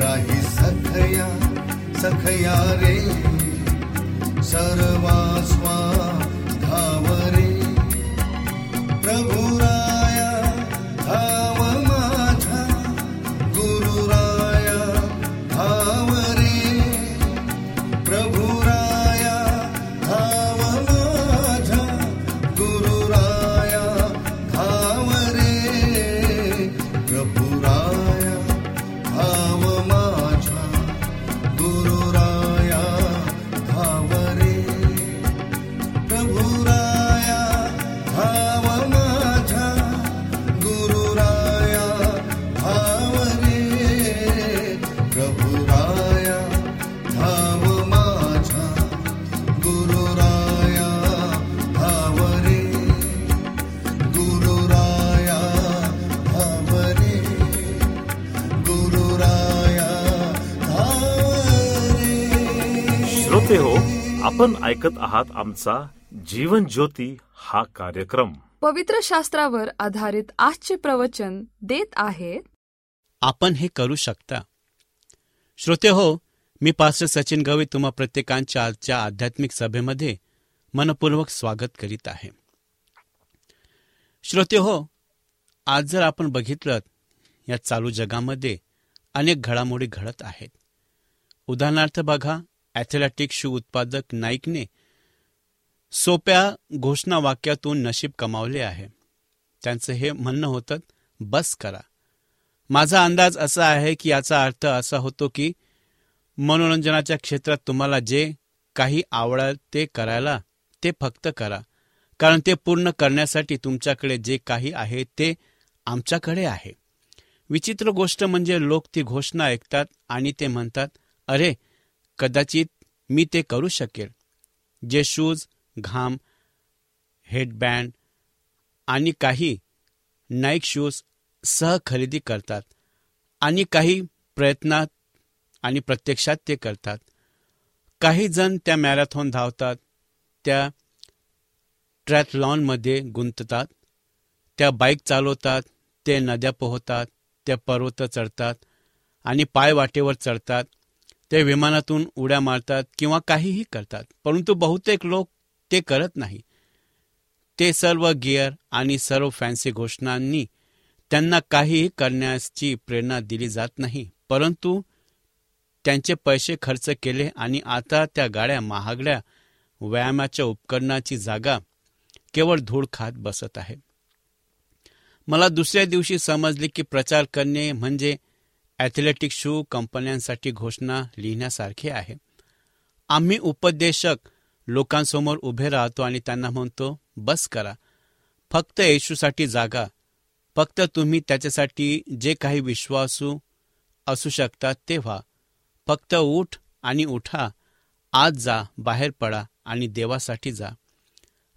राही सखया सखया रे सर्वास्वा धावरे। प्रभू आपण ऐकत आहात आमचा जीवन ज्योती हा कार्यक्रम. पवित्र शास्त्रावर आधारित आजचे प्रवचन देत आहेत आपण हे करू शकता. श्रोते हो मी पास्टर सचिन गवई तुम्हा प्रत्येकांच्या आजच्या आध्यात्मिक सभेमध्ये मनपूर्वक स्वागत करीत आहे. श्रोते हो आज जर आपण बघितलं या चालू जगामध्ये अनेक घडामोडी घडत आहेत. उदाहरणार्थ बघा ॲथलेटिक शू उत्पादक नाईकने सोप्या घोषणा वाक्यातून नशीब कमावले आहे. त्यांचं हे म्हणणं होतं बस करा. माझा अंदाज असा आहे की याचा अर्थ असा होतो की मनोरंजनाच्या क्षेत्रात तुम्हाला जे काही आवडेल ते करायला ते फक्त करा. कारण ते पूर्ण करण्यासाठी तुमच्याकडे जे काही आहे ते आमच्याकडे आहे. विचित्र गोष्ट म्हणजे लोक ती घोषणा ऐकतात आणि ते म्हणतात अरे कदाचित मी ते करू शकेल. जे शूज घाम हेडबँड आणि काही नाईक शूज सह खरेदी करतात आणि काही प्रयत्नात आणि प्रत्यक्षात ते करतात. काही जण त्या मॅरेथॉन धावतात त्या ट्रॅथलॉनमध्ये गुंततात त्या बाईक चालवतात ते नद्या पोहतात त्या पर्वत चढतात आणि पाय वाटेवर चढतात. ते विमानातून उड्या मारतात किंवा काहीही करतात परंतु बहुतेक लोक ते करत नाही. ते सर्व गिअर आणि सर्व फॅन्सी घोषणांनी त्यांना काहीही करण्याची प्रेरणा दिली जात नाही परंतु त्यांचे पैसे खर्च केले आणि आता त्या गाड्या महागड्या व्यायामाच्या उपकरणाची जागा केवळ धूळ खात बसत आहे. मला दुसऱ्या दिवशी समजले की प्रचार करणे म्हणजे ॲथलेटिक शू कंपन्यांसाठी घोषणा लिहिण्यासारखी आहे. आम्ही उपदेशक लोकांसमोर उभे राहतो आणि त्यांना म्हणतो बस करा. फक्त येशूसाठी जागा. फक्त तुम्ही त्याच्यासाठी जे काही विश्वासू असू शकतात ते व्हा फक्त उठ आणि उठा. आज जा बाहेर पडा आणि देवासाठी जा.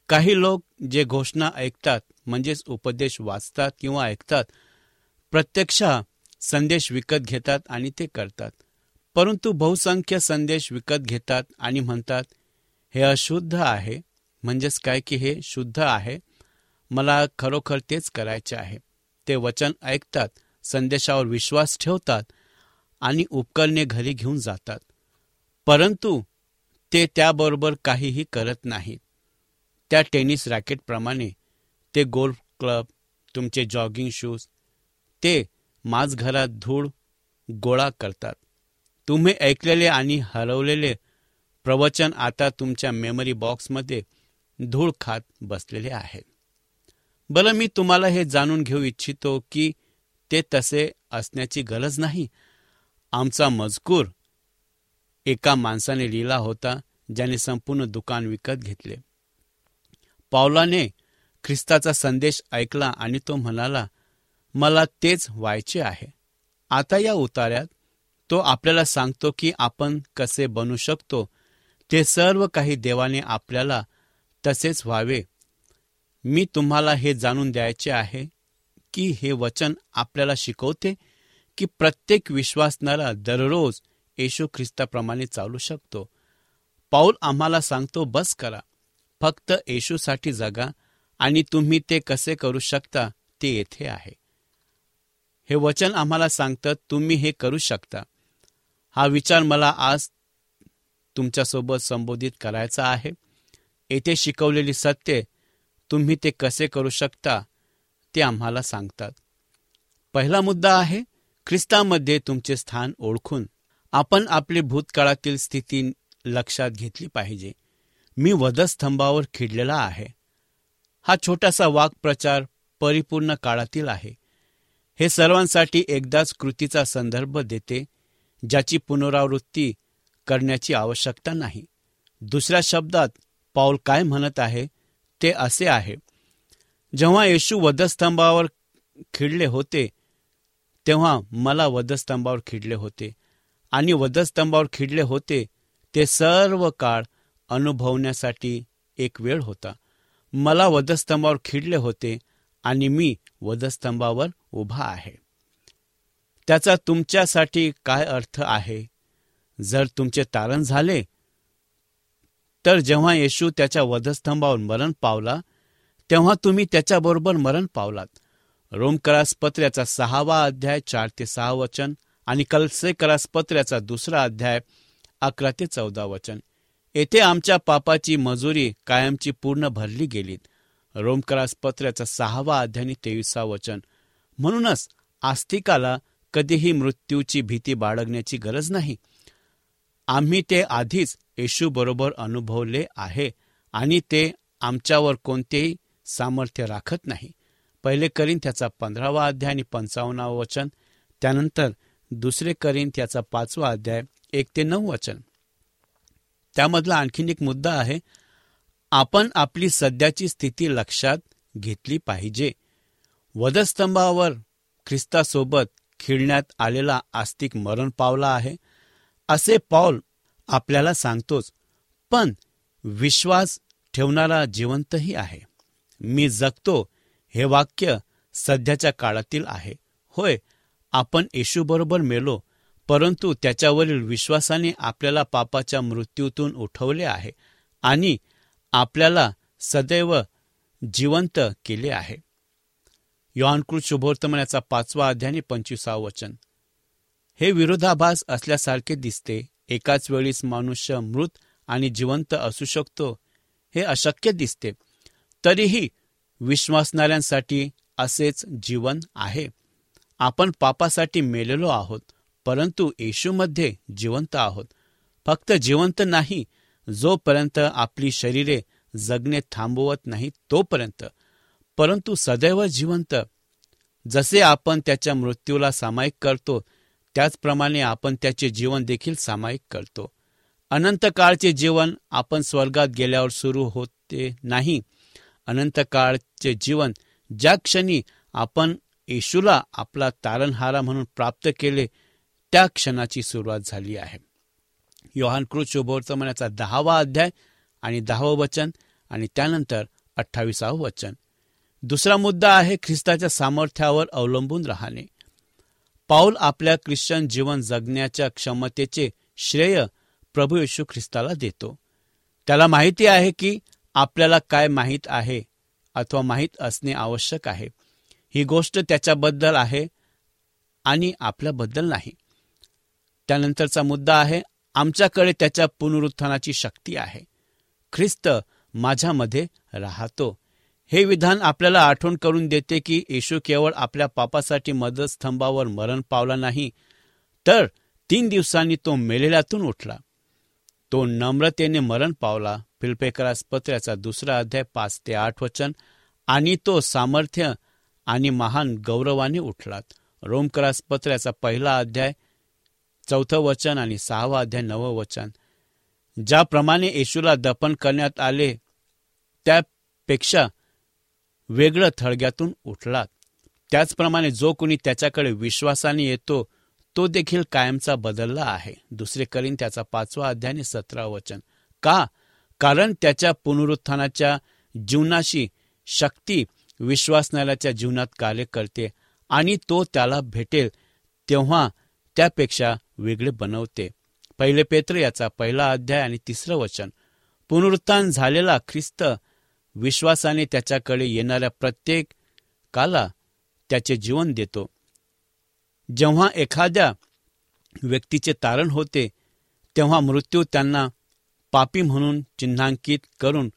काही लोक जे घोषणा ऐकतात म्हणजेच उपदेश वाचतात किंवा ऐकतात प्रत्यक्ष संदेश विकत घेतात आणि ते करतात. परंतु बहुसंख्य संदेश विकत घेतात आणि म्हणतात हे अशुद्ध आहे म्हणजेच काय की हे शुद्ध आहे? मला खरोखर तेच करायचे आहे. ते वचन ऐकतात संदेशावर विश्वास ठेवतात आणि उपकरणे घरी घेऊन जातात. परंतु ते त्याबरोबर काहीही करत नाहीत. त्या टेनिस रॅकेटप्रमाणे ते गोल्फ क्लब तुमचे जॉगिंग शूज ते माझघरात धूळ गोळा करतात. तुम्ही ऐकलेले आणि हरवलेले प्रवचन आता तुमच्या मेमरी बॉक्समध्ये धूळ खात बसलेले आहेत. बरं मी तुम्हाला हे जाणून घेऊ इच्छितो की ते तसे असण्याची गरज नाही. आमचा मजकूर एका माणसाने लिहिला होता ज्याने संपूर्ण दुकान विकत घेतले. पावलाने ख्रिस्ताचा संदेश ऐकला आणि तो म्हणाला मला तेच व्हायचे आहे. आता या उतार्यात तो आपल्याला सांगतो की आपण कसे बनू शकतो. ते सर्व काही देवाने आपल्याला तसेच व्हावे. मी तुम्हाला हे जाणून द्यायचे आहे की हे वचन आपल्याला शिकवते की प्रत्येक विश्वासणारा दररोज येशू ख्रिस्ताप्रमाणे चालू शकतो. पाऊल आम्हाला सांगतो बस करा. फक्त येशूसाठी जगा आणि तुम्ही ते कसे करू शकता ते येथे आहे. हे वचन आम्हाला सांगतं तुम्ही हे करू शकता. हा विचार मला आज तुमच्यासोबत संबोधित करायचा आहे. येथे शिकवलेली सत्य तुम्ही ते कसे करू शकता ते आम्हाला सांगतात. पहिला मुद्दा आहे ख्रिस्तामध्ये तुमचे स्थान ओळखून. आपण आपली भूतकाळातील स्थिती लक्षात घेतली पाहिजे. मी वधस्तंभावर खिडलेला आहे. हा छोटासा वाक्प्रचार परिपूर्ण काळातील आहे. हे सर्वांसाठी एकदाच कृतीचा संदर्भ देते ज्याची पुनरावृत्ती करण्याची आवश्यकता नाही. दुसऱ्या शब्दात पाऊल काय म्हणत आहे ते असे आहे. जेव्हा येशू वधस्तंभावर खिडले होते तेव्हा मला वधस्तंभावर खिडले होते. आणि वधस्तंभावर खिडले होते ते सर्व काळ अनुभवण्यासाठी एक वेळ होता. मला वधस्तंभावर खिडले होते आणि मी वधस्तंभावर उभा आहे. त्याचा तुमच्यासाठी काय अर्थ आहे? जर तुमचे तारण झाले तर जेव्हा येशू त्याच्या वधस्तंभावर मरण पावला तेव्हा तुम्ही त्याच्याबरोबर मरण पावलात. रोमकरास पत्र्याचा सहावा अध्याय चार ते सहा वचन आणि कलसे पत्र्याचा दुसरा अध्याय अकरा ते चौदा वचन. येथे आमच्या पापाची मजुरी कायमची पूर्ण भरली गेलीत. रोमकरास पत्र्याचा सहावा अध्याय तेविसा वचन. म्हणूनच आस्तिकाला कधीही मृत्यूची भीती बाळगण्याची गरज नाही. आम्ही ते आधीच येशू बरोबर अनुभवले आहे आणि ते आमच्यावर कोणतेही सामर्थ्य राखत नाही. पहिले करीन त्याचा पंधरावा अध्याय आणि पंचावन्नावं वचन त्यानंतर दुसरे करीन त्याचा पाचवा अध्याय एक ते नऊ वचन. त्यामधला आणखीन एक मुद्दा आहे आपण आपली सध्याची स्थिती लक्षात घेतली पाहिजे. वधस्तंभावर ख्रिस्तासोबत खिळण्यात आलेला आस्तिक मरण पावला आहे असे पॉल आपल्याला सांगतोच. पण विश्वास ठेवणारा जिवंतही आहे. मी जगतो हे वाक्य सध्याच्या काळातील आहे. होय आपण येशूबरोबर मेलो परंतु त्याच्यावरील विश्वासाने आपल्याला पापाच्या मृत्यूतून उठवले आहे आणि आपल्याला सदैव जिवंत केले आहे. योहानकृत शुभोर्तमनाचा पाचवा अध्याय पंचवीसावं वचन. हे विरोधाभास असल्यासारखे दिसते. एकाच वेळीस मनुष्य मृत आणि जिवंत असू शकतो हे अशक्य दिसते. तरीही विश्वासणाऱ्यांसाठी असेच जीवन आहे. आपण पापासाठी मेलेलो आहोत परंतु येशूमध्ये जिवंत आहोत. फक्त जिवंत नाही जोपर्यंत आपली शरीरे जगणे थांबवत नाही तोपर्यंत. परंतु सदैव जिवंत. जसे आपण त्याच्या मृत्यूला सामायिक करतो त्याचप्रमाणे आपण त्याचे जीवन देखील सामायिक करतो. अनंत काळचे जीवन आपण स्वर्गात गेल्यावर सुरू होते नाही. अनंत काळचे जीवन ज्या क्षणी आपण येशूला आपला तारणहारा म्हणून प्राप्त केले त्या क्षणाची सुरुवात झाली आहे. योहान क्रुज शुभवर्तमानाचा दहावा अध्याय आणि दहावं वचन आणि त्यानंतर अठ्ठावीसावं वचन. दुसरा मुद्दा आहे ख्रिस्ताच्या सामर्थ्यावर अवलंबून राहणे. पाऊल आपल्या ख्रिश्चन जीवन जगण्याच्या क्षमतेचे श्रेय प्रभू येशू ख्रिस्ताला देतो. त्याला माहिती आहे की आपल्याला काय माहीत आहे अथवा माहीत असणे आवश्यक आहे. ही गोष्ट त्याच्याबद्दल आहे आणि आपल्याबद्दल नाही. त्यानंतरचा मुद्दा आहे आमच्याकडे त्याच्या पुनरुत्थानाची शक्ती आहे. ख्रिस्त माझ्यामध्ये राहतो. हे विधान आपल्याला आठवण करून देते की येशू केवळ आपल्या पापासाठी मदतस्तंभावर मरण पावला नाही तर तीन दिवसांनी तो मेलेल्यातून उठला. तो नम्रतेने मरण पावला. फिल्पेकरास पत्र्याचा दुसरा अध्याय पाच ते आठ वचन आणि तो सामर्थ्य आणि महान गौरवाने उठलात. रोमकरास पत्र्याचा पहिला अध्याय चौथं वचन आणि सहावा अध्याय नवं वचन. ज्याप्रमाणे येशूला दफन करण्यात आले त्यापेक्षा वेगळं थळग्यातून उठलात. त्याचप्रमाणे जो कोणी त्याच्याकडे विश्वासाने येतो तो देखील कायमचा बदलला आहे. दुसरे करीन त्याचा पाचवा अध्याय सतरा वचन. का? कारण त्याच्या पुनरुत्थानाच्या जीवनाशी शक्ती विश्वासनालयाच्या जीवनात कार्य करते आणि तो त्याला भेटेल तेव्हा त्यापेक्षा वेगळे बनवते. पहिले पेत्र याचा पहिला अध्याय आणि तिसरं वचन. पुनरुत्थान झालेला ख्रिस्त विश्वासाने त्याच्याकडे येणाऱ्या प्रत्येक काला त्याचे जीवन देतो. जेव्हा एखाद्या व्यक्तीचे तारण होते तेव्हा मृत्यू त्यांना पापी म्हणून चिन्हांकित करून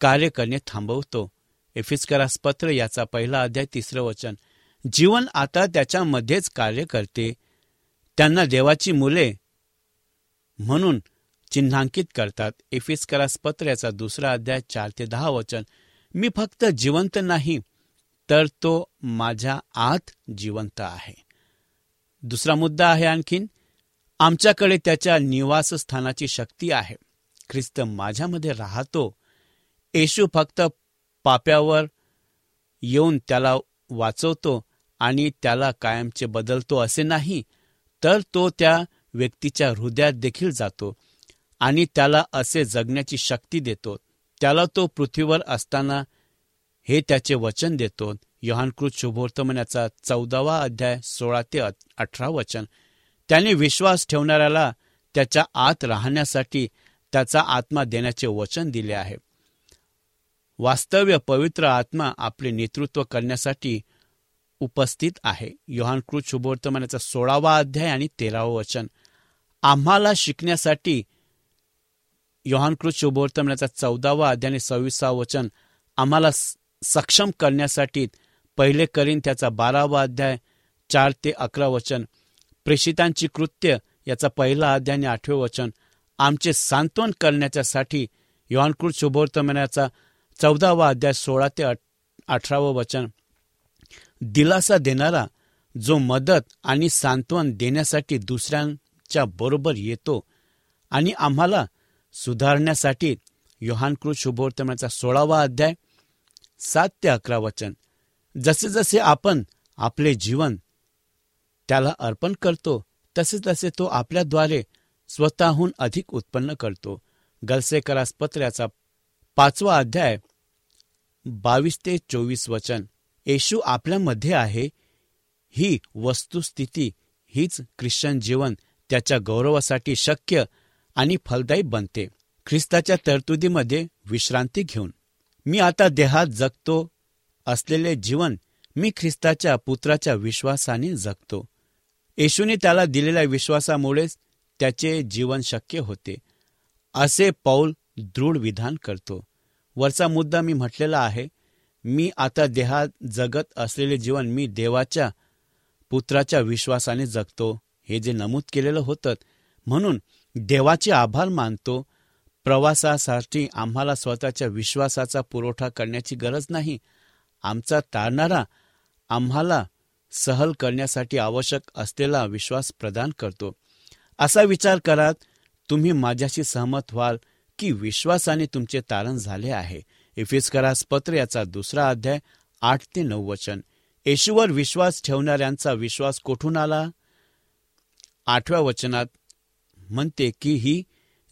कार्य करणे थांबवतो. एफिस्करास पत्र याचा पहिला अध्याय तिसरं वचन. जीवन आता त्याच्यामध्येच कार्य करते त्यांना देवाची मुले म्हणून चिन्हांकित करतात. एफिस्करास पत्र याचा दुसरा अध्याय चार ते दहा वचन. मी फक्त जिवंत नाही तर तो माझ्या आत जिवंत आहे. दुसरा मुद्दा आहे आणखीन आमच्याकडे त्याच्या निवासस्थानाची शक्ती आहे. ख्रिस्त माझ्यामध्ये राहतो. येशू फक्त पाप्यावर येऊन त्याला वाचवतो आणि त्याला कायमचे बदलतो असे नाही. तर तो त्या व्यक्तीच्या हृदयात देखील जातो आणि त्याला असे जगण्याची शक्ती देतो. त्याला तो पृथ्वीवर असताना हे त्याचे वचन देतो. योहानकृत शुभोर्तमनाचा चौदावा अध्याय सोळा ते अठरा वचन. त्याने विश्वास ठेवणाऱ्याला त्याच्या आत राहण्यासाठी त्याचा आत्मा देण्याचे वचन दिले आहे. वास्तव्य पवित्र आत्मा आपले नेतृत्व करण्यासाठी उपस्थित आहे. योहानकृत शुभवर्तमानाचा सोळावा अध्याय आणि तेरावं वचन. आम्हाला शिकण्यासाठी योहानकृत शुभवर्तमानाचा चौदावा अध्याय आणि सव्वीसावं वचन आम्हाला सक्षम करण्यासाठी पहिले करीन त्याचा बारावा अध्याय चार ते अकरा वचन. प्रेषितांची कृत्य याचा पहिला अध्याय आणि आठवे वचन. आमचे सांत्वन करण्याच्यासाठी योहानकृत शुभवर्तमानाचा चौदावा अध्याय सोळा ते अठरावं वचन. दिलासा देणारा जो मदत आणि सांत्वन देण्यासाठी दुसऱ्यांच्या बरोबर येतो आणि आम्हाला सुधारण्यासाठी योहानकृत शुभवर्तमानाचा सोळावा अध्याय सात ते अकरा वचन जसे जसे आपण आपले जीवन त्याला अर्पण करतो तसे तसे तो आपल्याद्वारे स्वतःहून अधिक उत्पन्न करतो. गलसेकरास पत्र्याचा पाचवा अध्याय बावीस ते चोवीस वचन. येशू आपल्यामध्ये आहे. ही वस्तुस्थिती हीच ख्रिश्चन जीवन त्याच्या गौरवासाठी शक्य आणि फलदायी बनते. ख्रिस्ताच्या तरतुदीमध्ये विश्रांती घेऊन. मी आता देहात जगतो असलेले जीवन मी ख्रिस्ताच्या पुत्राच्या विश्वासाने जगतो. येशूने त्याला दिलेल्या विश्वासामुळेच त्याचे जीवन शक्य होते. असे पौल दृढ विधान करतो. वरचा मुद्दा मी म्हटलेला आहे. मी आता देहात जगत असलेले जीवन मी देवाच्या पुत्राच्या विश्वासाने जगतो. हे जे नमूद केलेलं होतं म्हणून देवाचे आभार मानतो. प्रवासासाठी आम्हाला स्वतःच्या विश्वासाचा पुरवठा करण्याची गरज नाही. आमचा तारणारा आम्हाला सहल करण्यासाठी आवश्यक असलेला विश्वास प्रदान करतो. असा विचार करात तुम्ही माझ्याशी सहमत व्हाल की विश्वासाने तुमचे तारण झाले आहे. इफिस्करास पत्र याचा दुसरा अध्याय आठ ते नऊ वचन. येशूवर विश्वास ठेवणाऱ्यांचा विश्वास कोठून आला? आठव्या वचनात म्हणते की ही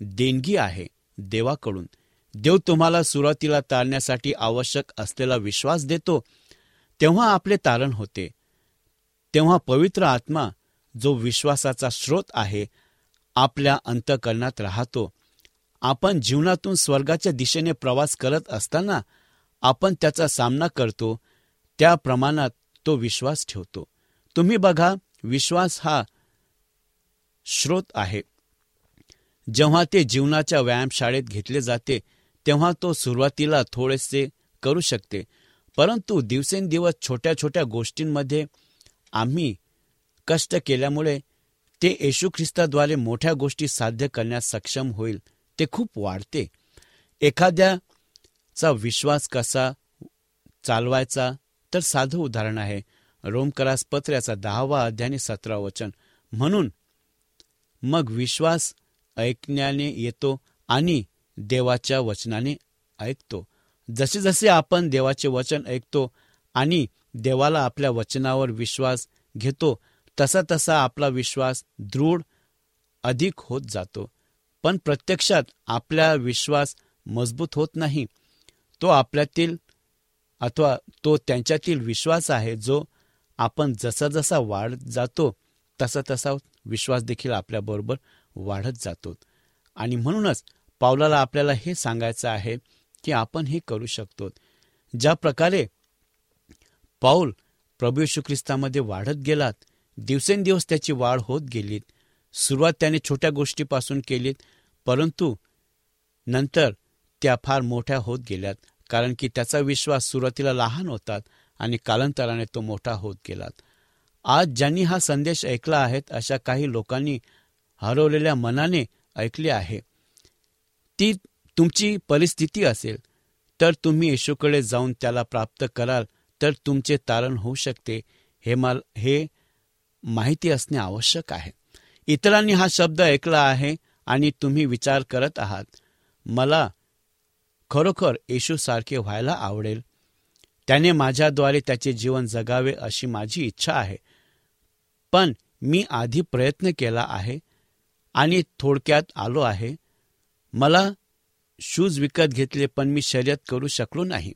देणगी आहे देवाकडून. देव तुम्हाला सुरुवातीला तारण्यासाठी आवश्यक असलेला विश्वास देतो. तेव्हा आपले तारण होते. तेव्हा पवित्र आत्मा जो विश्वासाचा स्रोत आहे आपल्या अंतकरणात राहतो. आपण जीवनातून स्वर्गाच्या दिशेने प्रवास करत असताना आपण त्याचा सामना करतो त्या प्रमाणात तो विश्वास ठेवतो. तुम्ही बघा विश्वास हा स्रोत आहे. जेव्हा ते जीवनाच्या व्यायामशाळेत घेतले जाते तेव्हा तो सुरुवातीला थोडेसे करू शकते. परंतु दिवसेंदिवस छोट्या छोट्या गोष्टींमध्ये आम्ही कष्ट केल्यामुळे ते येशू ख्रिस्ताद्वारे मोठ्या गोष्टी साध्य करण्यास सक्षम होईल. ते खूप वाढते. एखाद्याचा विश्वास कसा चालवायचा? तर साधं उदाहरण आहे. रोमकरास पत्र्याचा दहावा अध्याय सतरा वचन. म्हणून मग विश्वास ऐकण्याने येतो आणि देवाच्या वचनाने ऐकतो. जसे जसे आपण देवाचे वचन ऐकतो आणि देवाला आपल्या वचनावर विश्वास घेतो तसा तसा आपला विश्वास दृढ अधिक होत जातो. पण प्रत्यक्षात आपला विश्वास मजबूत होत नाही. तो आपल्यातील अथवा तो त्यांच्यातील विश्वास आहे जो आपण जसा जसा वाढत जातो तसा तसा विश्वास देखील आपल्याबरोबर वाढत जातो. आणि म्हणूनच पावलाला आपल्याला हे सांगायचं आहे की आपण हे करू शकतो. ज्या प्रकारे पाऊल प्रभू ख्रिस्तामध्ये वाढत गेलात दिवसेंदिवस त्याची वाढ होत गेलीत सुरुवात त्याने छोट्या गोष्टीपासून केलीत परंतु नंतर त्या फार मोठ्या होत गेल्यात कारण की त्याचा विश्वास सुरुवातीला लहान होतात आणि कालांतराने तो मोठा होत गेलात. आज ज्यांनी हा संदेश ऐकला आहे अशा काही लोकांनी हरवलेल्या मनाने ऐकले आहे. ती तुमची परिस्थिती असेल तर तुम्ही येशूकडे जाऊन त्याला प्राप्त कराल तर तुमचे तारण होऊ शकते हे माल हे माहिती असणे आवश्यक आहे. इतरांनी हा शब्द ऐकला आहे आणि तुम्ही विचार करत आहात. मला खरोखर येशूसारखे व्हायला आवडेल. त्याने माझ्याद्वारे त्याचे जीवन जगावे अशी माझी इच्छा आहे. पण मी आधी प्रयत्न केला आहे आणि थोडक्यात आलो आहे. मला शूज विकत घेतले पण मी शर्यत करू शकलो नाही.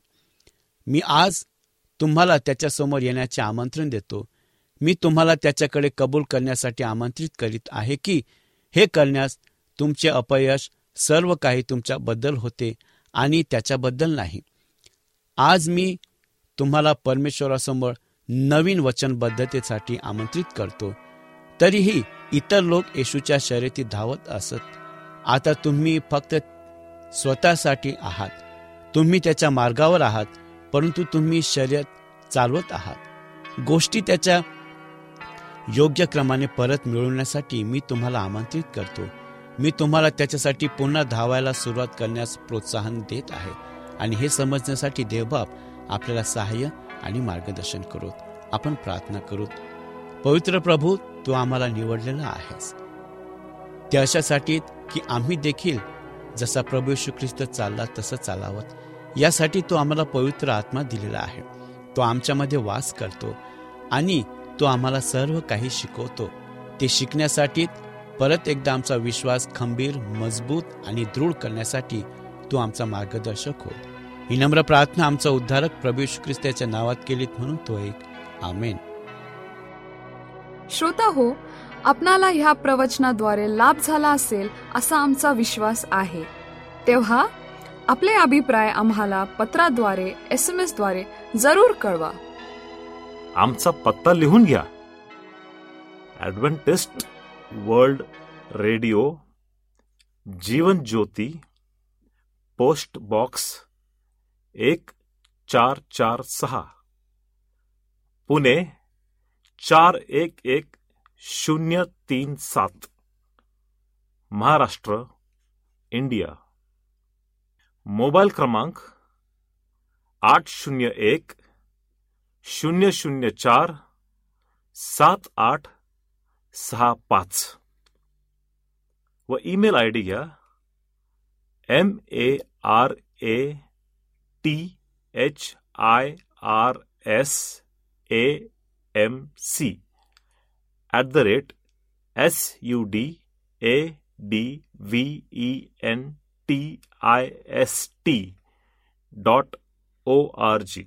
मी आज तुम्हाला त्याच्यासमोर येण्याचे आमंत्रण देतो. मी तुम्हाला त्याच्याकडे कबूल करण्यासाठी आमंत्रित करीत आहे की हे करण्यास तुमचे अपयश सर्व काही तुमच्याबद्दल होते आणि त्याच्याबद्दल नाही. आज मी तुम्हाला परमेश्वरासमोर नवीन वचनबद्धतेसाठी आमंत्रित करतो. तरीही इतर लोक येशूच्या शर्यतीत धावत असत. आता तुम्ही फक्त स्वतःसाठी आहात. तुम्ही त्याच्या मार्गावर आहात परंतु तुम्ही शर्यत चालवत आहात. गोष्टी त्याच्या योग्य क्रमाने परत मिळवण्यासाठी मी तुम्हाला आमंत्रित करतो. मी तुम्हाला त्याच्यासाठी पुन्हा धावायला सुरुवात करण्यास प्रोत्साहन देत आहे आणि हे समजण्यासाठी देवबाप आपल्याला सहाय्य आणि मार्गदर्शन करू आपण प्रार्थना करू पवित्र प्रभू तू आम्हाला निवडलेला आहेस. ते अशासाठी की आम्ही देखील जसा प्रभू यशू ख्रिस्त चालला तसं चालावं. यासाठी तो आम्हाला पवित्र आत्मा दिलेला आहे. तो आमच्यामध्ये वास करतो आणि तो आम्हाला सर्व काही शिकवतो. ते शिकण्यासाठी परत एकदा आमचा विश्वास खंबीर मजबूत आणि दृढ करण्यासाठी तू आमचा मार्गदर्शक हो ही नम्र प्रार्थना आमचा उद्धारक प्रभू येशू ख्रिस्ताच्या नावात केलीत म्हणून तो एक आमेन. श्रोता हो आपणाला ह्या प्रवचनाद्वारे लाभ झाला असेल असा आमचा विश्वास आहे. तेव्हा आपले अभिप्राय आम्हाला पत्राद्वारे एस एम एसद्वारे जरूर कळवा. आमचा पत्ता लिहून घ्या. Adventist World Radio Jeevan Jyoti post box एक चार चार सहा. पुणे चार एक एक शून्य तीन सात. महाराष्ट्र इंडिया. मोबाईल क्रमांक आठ शून्य एक शून्य शून्य चार, सात आठ, सहा पाच। व ईमेल आय डी घ्या M A R A T H I R S A M C at the rate S U D A D V E N T I S T dot O R G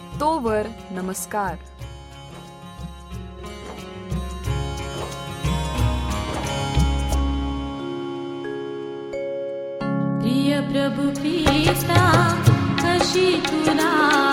तोवर नमस्कार. प्रिय प्रभु ख्रिस्ता कशी तुला